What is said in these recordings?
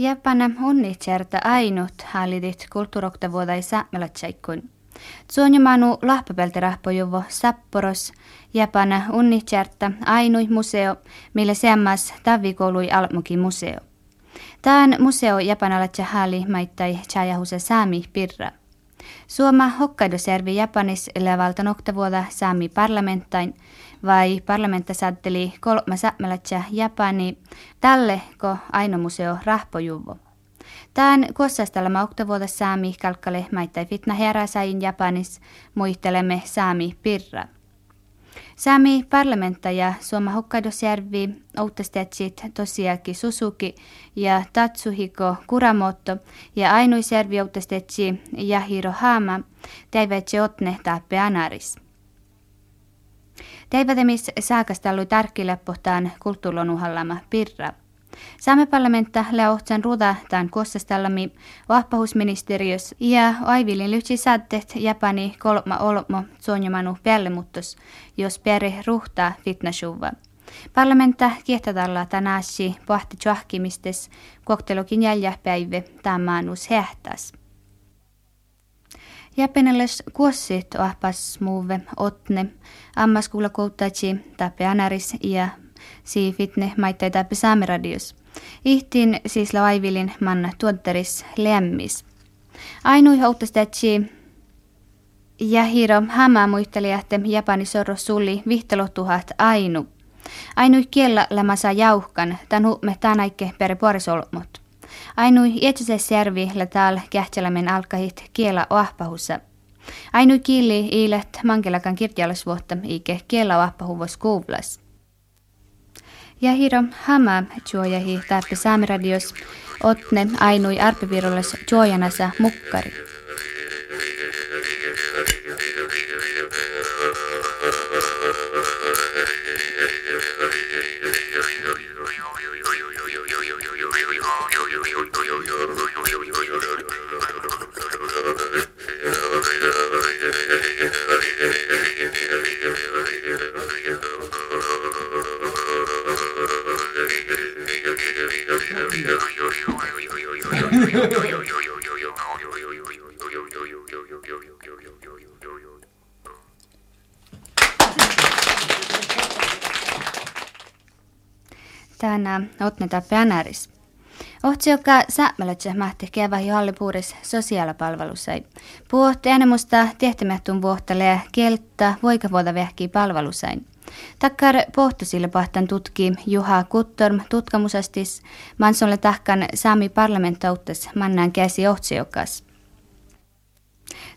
Jäpänä onnitserta ainut hallitit kulttuuroktavuodai saamelatsaikkuin. Suonjomanu lahpapelterahpojuvo Sapporos, Japana onnitserta ainui museo, millä seammas tavikoului almuki museo. Tämän museo Japanalatsa hali maittai chajahuse saami pirra. Suoma Hokkaidoservi Japanis levalta noktavuoda saami parlamenttain, vai parlamentta saatteli kolma sämmälätsä Japani, tälle ko aino museo rahpojuvo. Tämän kuossastalla oktavuoda saami kalkkale maittai fitna heräsäin Japanis, muistelemme saami pirra. Sami parlamentta ja Suoma Hokkaidosjärvi, Outtastetsit, Tosiaki Susuki ja Tatsuhiko Kuramoto ja Ainuisjärvi Outtastetsi ja Hiro Hama täivät otne tappe anaris. Täivätemis saakastallui tärkille pohtaan kulttuulonuhallama pirra. Saamme parlamentta leohtsan ruda tämän kuossastallami vahpahusministeriös ja aivilin lyhtsi saatteet Japani kolma olmo suonjomanu pellemuttos, jos pere ruhtaa fitnashuva. Parlamentta kiehtatalla tänäsi pohti tjohkimistes koktelokin jäljäpäivä maanus hehtas. Japanilais kuossit ahpas muuve otne, ammaskuulla koutachi tappe anaris ja si fitne maittai tappe saameradios. Ihtiin siis laivilin manna tuotteris lämmis. Ainui houttastatsi Jahiro Hama muisteli, että Japani sorro sulli vihtelotuhat ainu. Ainui kiellä lämäsä jauhkan, tän huume tänäikke per puorisolmot. Ainui servi täällä kähtsälämen alkahit kiela oahpahussa. Ainui kiili iilet mankelakan kirjalasvuotta ike kiela oahpahuvos kuuvlas. Ja hiro hama juojahi täppä saameradios otne ainui arpivirulles juojanasa mukkari. Tänä pänäris. Ohtsi, joka säämälötsä mahti kevähi hallipuuris sosiaalipalvelussa. Puhutti enemusta tehtämähtun vuottalee kieltä voikavuota vehkii palvelusain. Takkar pohtusille pahtan tutki Juha Kuttorm tutkamusastis, mansolle tahkan saami parlamentauttas mannaan käsi ohtsiokas.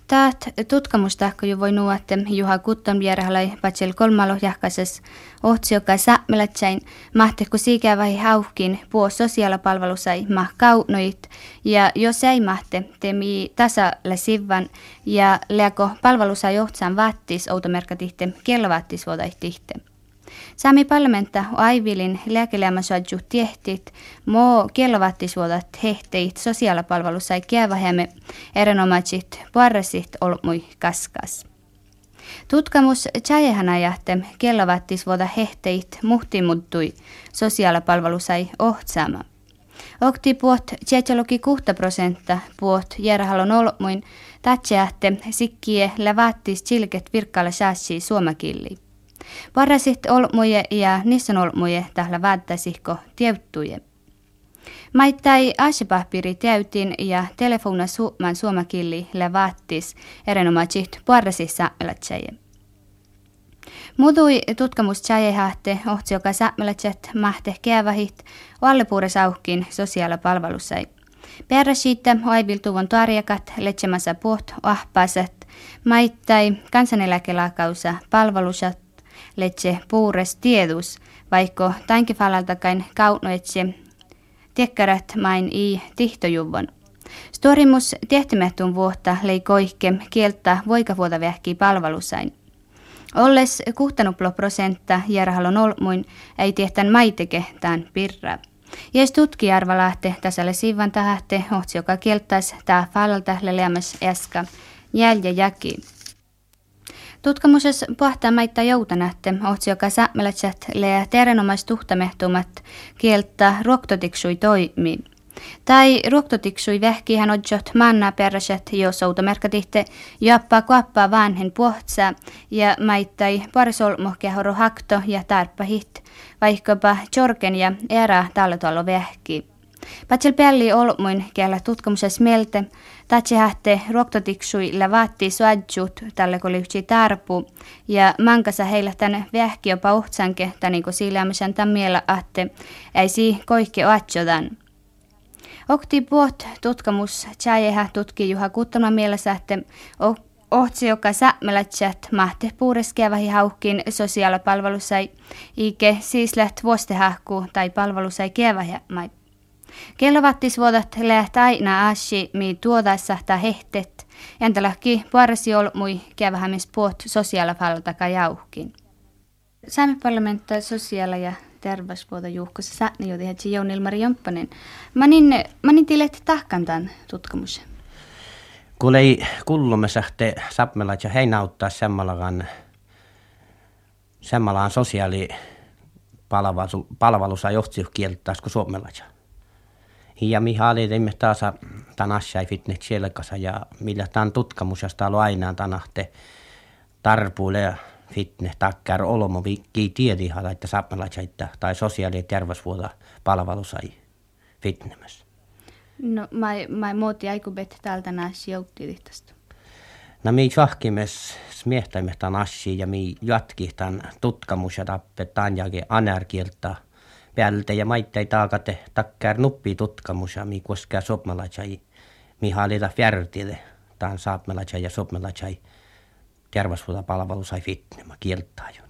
Taat tutkamustahko jo voi nuotte Juha Kutton vierhalai patsel kolmalo jahkasas ohtsioka saamelatsain mahteko vai hauhkin puo sosiaalipalvelusai mah kaunoit. Ja jos ei mahte temi tasalle sivvan. Ja leako palvelusai johtsan vaattis outomerkatihte kellovaattis vodaihtiihte. Sami parlamentta aivilin lääkelämäsuadju tiehtit, mo kellovattisvuodat hehteit sosiaalipalvelussa kievahemme erinomaiset parrasit olmui kaskas. Tutkamus tjajehana jahtem kellovattisvuoda hehteit muhtimuttui sosiaalipalvelusai ohtsama. Okti puot 76 prosenttia puot järhalon olmuin, tatseahte sikkie lävattis chilket virkkala saassi suomakilli. Parasit olmoje ja nissan olmoje tällä välttäisihko tieuttuje. Maittai asepahpiri täytin ja telefona suuman suomakilli levattis erinomaiset parasissa elätsäjä. Mudui tutkamus tjajehahte ohti joka säämelätset mahte kevähit vallepuuresauhkin sosiaalipalvelusai. Peräsiitä aiviltuvon tarjakat letsemässä puht ahpaiset, maittai kansaneläkelakausa palvelusat letse puures tiedus, vaikka tämänkin falaltakain kaunoetse tekkarät main i tihtojuvon. Storimus tehtimehtun vuotta lei koihke kieltä voikavuota vähki palvelusain. Olles kuhtanuplo prosentta järhalon olmuin ei tehtän maiteke tämän pirra. Jes tutki arvalahte tasalle sivan tahte ohtsi joka kieltäis tää falalta leleämäs äska jäljä jäki. Tutkimuksessa pohtaa maita joutanahte, otsi joka saamelaiset le tervenomais tuhtamehtumat kieltä ruoktotiksui toimi. Tai ruoktotiksui vähki hän odjot manna peräset jo soutomerkatihte jappaa kuappaa vanhen puhtsa ja maittai parisolmohkea horo hakto ja tarppahit, vaikkapa jorken ja erä talletalo vähki. Patsel pelli olmuin kellä tutkimuses melte, tatsi hähte ruoktotiksui la vaatti suadjut tälle koliuksi tarpu, ja mankasa heillä tänne vähki jopa uhtsanke, täniko siilämisen tämän miellä ahte, ei sii koikki oatjodan. Okti puot tutkimus tjäjehä tutki Juha Kuttama mielessä, että ohtsi joka sämmelätsät mahte puureskevähi haukkin sosiaalipalvelusai, ike siis läht vuostehahku tai palvelusai kevähä mai. Kelvattisvuodat läht aina ashi mi tuodaissa ta hehtet, entä lähki puaresi mui kevähämis puot sosiaalipalvelutaka jauhkin. Saamme parlamentta sosiaali- ja terveyspuolta juhkossa sääni jo tehdä Jouni Ilmari Jomppanen. Mä niin, mä niin tilet tahkan tämän tutkimuksen. Kun ei kullumme sähte sapmella, että hei nauttaa semmallakaan semmallaan sosiaali palvelussa johti kieltä kuin suomella. Ja mihin oli teimme taas tämän asian fitnet selkassa ja millä tämän tutkimus, on aina tänahte tarpuille fitne takkar olomo ki tiedi että saapmalaitsaita tai sosiaali- ja terveysvuoda palvelu sai fitnemässä. No, mä, mä muoti bet täältä näissä tästä. No mi jahkimes smiehtäimme tämän asian ja jatki tämän tutkamus ja tappetaan ja anerkieltä päältä ja maittei taakate takkar nuppi tutkamus ja mi koskee sopmalaitsai mi halita fjärtille tämän saapmalaitsai ja sopmalaitsai terveyshuoltopalvelu sai fitnema kieltäjön.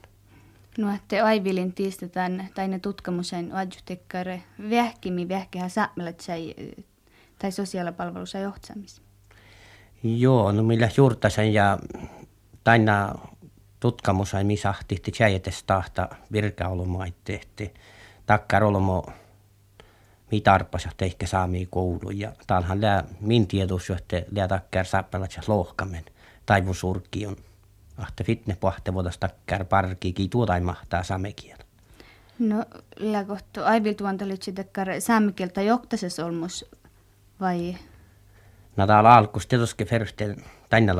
No, että aivilin tiistetään tai ne tutkimusen adjutekkare vähkimi vähkihä saamella sai tai sosiaalipalvelussa johtamis. Joo, no millä juurtasen ja taina tutkimusain missä tihti tjäjetes tahta virkaolumaitte, että takkar olomo mi tarpas, että ehkä saami koulu. Ja täällähän lää min tietus, että lää takkar saappelat lohkamen taivun surkki on ahte fitne pohte voidas takkar parkikin tuota mahtaa samekiel. No, läkohtu aivil tuontalit takkar saamekieltä joktases olmus vai? No täällä alkus tietysti fersten tänne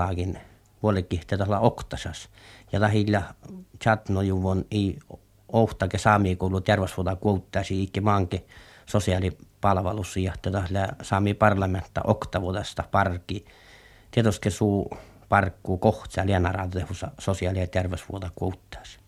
vuolikin tätä oktasas. Ja lähellä chatnojuvon i ohtake saami kuulu terveysvuoda kuuttaisi ikke maanke sosiaalipalvelussa ja tätä saami parlamentta oktavuudesta parki. Tietysti suu parkkuu kohtsa lienaraatehus sosiaali- ja terveysvuoda kuuttaisi.